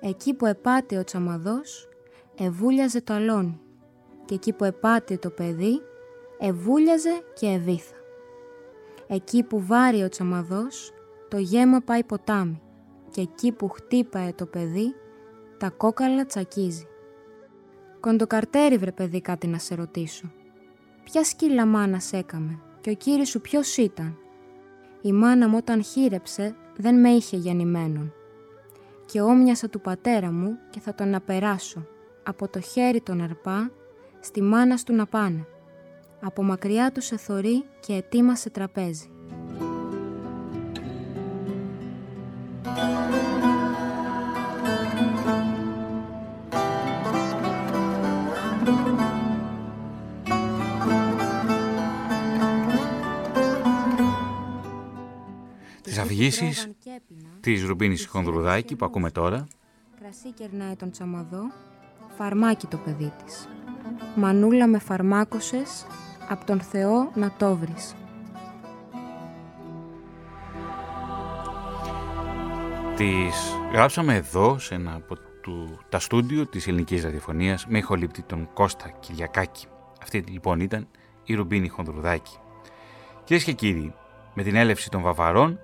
Εκεί που επάτε ο τσαμαδός, εβούλιαζε το αλόνι και εκεί που επάτε το παιδί, εβούλιαζε και εβήθα. Εκεί που βάρει ο τσαμαδός, το γέμα πάει ποτάμι και εκεί που χτύπαε το παιδί, τα κόκαλα τσακίζει. Κοντοκαρτέρι βρε παιδί κάτι να σε ρωτήσω. Ποια σκύλα μάνα έκαμε και ο κύρις σου ποιος ήταν; Η μάνα μου όταν χείρεψε δεν με είχε γεννημένον. Και όμοιασα του πατέρα μου και θα τον απεράσω. Από το χέρι τον αρπά, στη μάνα του να πάνε. Από μακριά τους σε θωρεί και ετοίμασε τραπέζι. αφηγήσεις της Ρουμπίνης Χονδρουδάκη που ακούμε τώρα. Κρασί κερνάει τον τσαμαδό, φαρμάκι το παιδί της. Μανούλα με φαρμάκωσες, απ' τον Θεό να το βρεις. Τις γράψαμε εδώ σε ένα από του, τα στούντιο της ελληνικής ραδιοφωνίας με ηχολήπτη τον Κώστα Κυριακάκη. Αυτή λοιπόν ήταν η Ρουμπίνη Χονδρουδάκη. Κυρίες και κύριοι, με την έλευση των Βαβαρών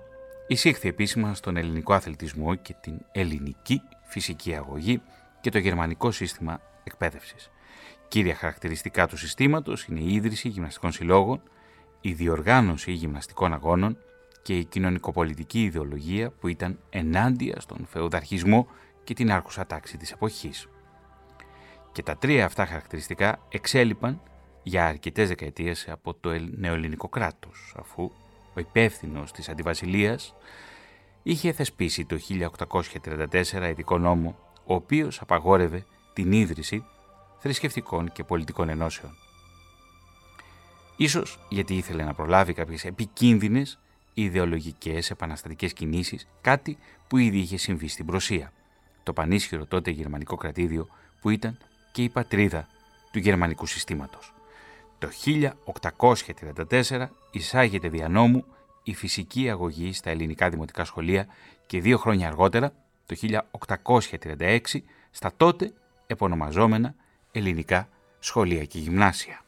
εισήχθη επίσημα στον ελληνικό αθλητισμό και την ελληνική φυσική αγωγή και το γερμανικό σύστημα εκπαίδευσης. Κύρια χαρακτηριστικά του συστήματος είναι η ίδρυση γυμναστικών συλλόγων, η διοργάνωση γυμναστικών αγώνων και η κοινωνικοπολιτική ιδεολογία που ήταν ενάντια στον φεουδαρχισμό και την άρχουσα τάξη της εποχής. Και τα τρία αυτά χαρακτηριστικά εξέλιπαν για αρκετές δεκαετίες από το νεοελληνικό κράτος, αφού ο υπεύθυνος της αντιβασιλείας, είχε θεσπίσει το 1834 ειδικό νόμο, ο οποίος απαγόρευε την ίδρυση θρησκευτικών και πολιτικών ενώσεων. Ίσως γιατί ήθελε να προλάβει κάποιες επικίνδυνες ιδεολογικές επαναστατικές κινήσεις, κάτι που ήδη είχε συμβεί στην Προσία, το πανίσχυρο τότε γερμανικό κρατήδιο που ήταν και η πατρίδα του γερμανικού συστήματος. Το 1834 εισάγεται δια νόμου η φυσική αγωγή στα ελληνικά δημοτικά σχολεία και δύο χρόνια αργότερα, το 1836, στα τότε επωνομαζόμενα ελληνικά σχολεία και γυμνάσια.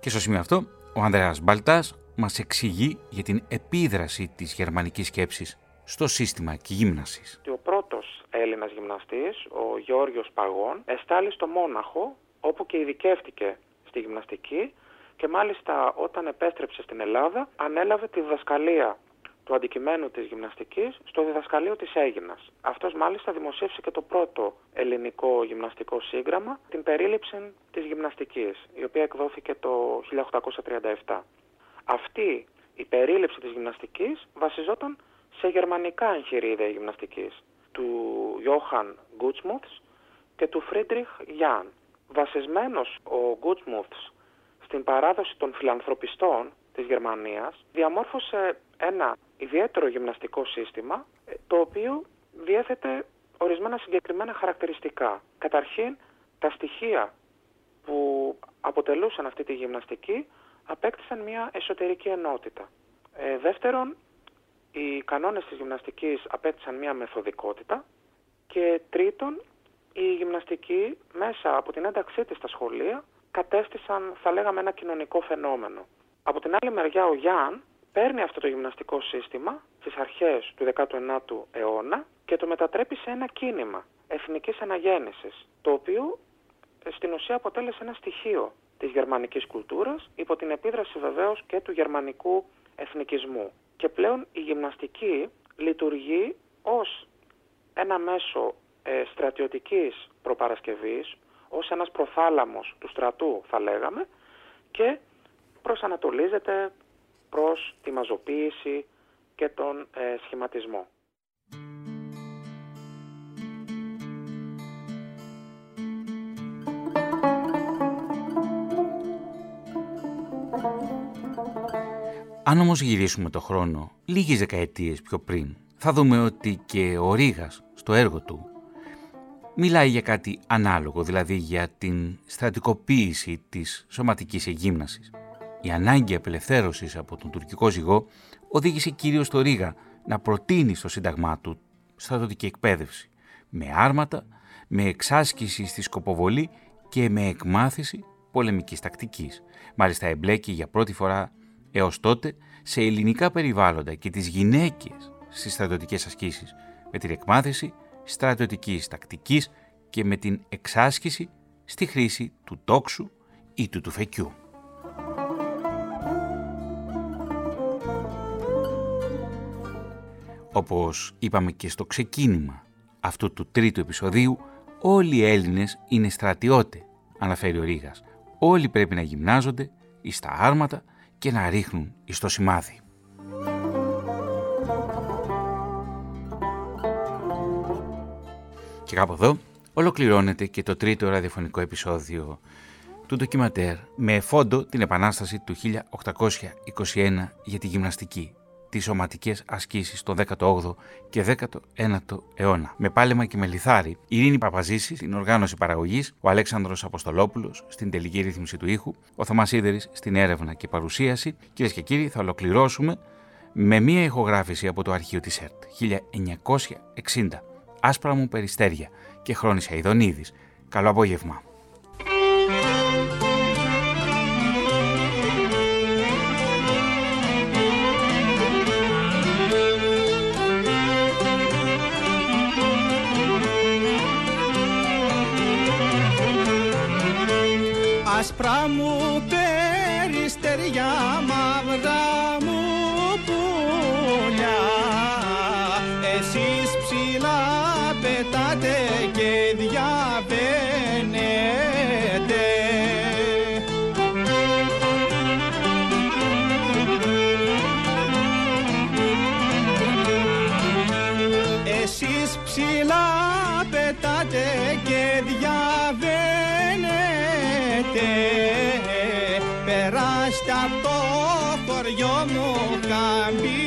Και στο σημείο αυτό, ο Ανδρέας Μπαλτάς μας εξηγεί για την επίδραση της γερμανικής σκέψης στο σύστημα και γύμνασης. Ο πρώτος Έλληνας γυμναστής, ο Γιώργος Παγών, εστάλει στο Μόναχο, όπου και ειδικεύτηκε στη γυμναστική και μάλιστα όταν επέστρεψε στην Ελλάδα ανέλαβε τη διδασκαλία του αντικειμένου της γυμναστικής στο διδασκαλείο της Αίγινας. Αυτός μάλιστα δημοσίευσε και το πρώτο ελληνικό γυμναστικό σύγγραμμα, την περίληψη της γυμναστικής, η οποία εκδόθηκε το 1837. Αυτή η περίληψη της γυμναστικής βασιζόταν σε γερμανικά εγχειρίδια γυμναστικής του Johann Gutsmuths και του Friedrich Jahn. Βασισμένος ο Gutsmuths στην παράδοση των φιλανθρωπιστών της Γερμανίας, διαμόρφωσε ένα ιδιαίτερο γυμναστικό σύστημα, ε, το οποίο διέθετε ορισμένα συγκεκριμένα χαρακτηριστικά. Καταρχήν, τα στοιχεία που αποτελούσαν αυτή τη γυμναστική απέκτησαν μια εσωτερική ενότητα. Ε, δεύτερον, οι κανόνες της γυμναστικής απέκτησαν μια μεθοδικότητα και τρίτον, η γυμναστική μέσα από την ένταξή της στα σχολεία κατέστησαν, θα λέγαμε, ένα κοινωνικό φαινόμενο. Από την άλλη μεριά ο Γιάν παίρνει αυτό το γυμναστικό σύστημα στις αρχές του 19ου αιώνα και το μετατρέπει σε ένα κίνημα εθνικής αναγέννησης, το οποίο ε, στην ουσία αποτέλεσε ένα στοιχείο της γερμανικής κουλτούρας υπό την επίδραση βεβαίως και του γερμανικού εθνικισμού. Και πλέον η γυμναστική λειτουργεί ως ένα μέσο ε, στρατιωτικής προπαρασκευής, ως ένας προθάλαμος του στρατού θα λέγαμε και προσανατολίζεται προς τη μαζοποίηση και τον ε, σχηματισμό. Αν όμως γυρίσουμε το χρόνο λίγες δεκαετίες πιο πριν, θα δούμε ότι και ο Ρήγας στο έργο του μιλάει για κάτι ανάλογο, δηλαδή για την στρατικοποίηση της σωματικής εγύμνασης. Η ανάγκη απελευθέρωσης από τον τουρκικό ζυγό οδήγησε κυρίως το Ρήγα να προτείνει στο σύνταγμά του στρατιωτική εκπαίδευση, με άρματα, με εξάσκηση στη σκοποβολή και με εκμάθηση πολεμικής τακτικής. Μάλιστα εμπλέκει για πρώτη φορά έως τότε σε ελληνικά περιβάλλοντα και τις γυναίκες στις στρατιωτικές ασκήσεις με την εκμάθηση στρατιωτικής τακτικής και με την εξάσκηση στη χρήση του τόξου ή του τουφεκιού. Όπως είπαμε και στο ξεκίνημα αυτού του τρίτου επεισοδίου, όλοι οι Έλληνες είναι στρατιώτε, αναφέρει ο Ρήγας. Όλοι πρέπει να γυμνάζονται εις τα άρματα και να ρίχνουν εις το σημάδι. Και κάπου εδώ ολοκληρώνεται και το τρίτο ραδιοφωνικό επεισόδιο του ντοκιματέρ με φόντο την επανάσταση του 1821 για τη γυμναστική, τις σωματικές ασκήσεις τον 18ο και 19ο αιώνα. Με πάλεμα και με λιθάρι, η Ειρήνη Παπαζήση στην οργάνωση παραγωγής, ο Αλέξανδρος Αποστολόπουλος στην τελική ρύθμιση του ήχου, ο Θωμάς Σίδερης στην έρευνα και παρουσίαση. Κυρίες και κύριοι, θα ολοκληρώσουμε με μία ηχογράφηση από το αρχείο της ΕΡΤ 1960. Άσπρα μου περιστέρια και χρόνισα Ιδονίδης. Καλό απόγευμα. Άσπρα μου περιστεριά μαύρα μου πουλιά. Εσείς ψηλά πετάτε και διαβαίνετε. Εσείς ψηλά πετάτε και διαβαίνετε Περάστε από το χωριό μου καμπυλώσετε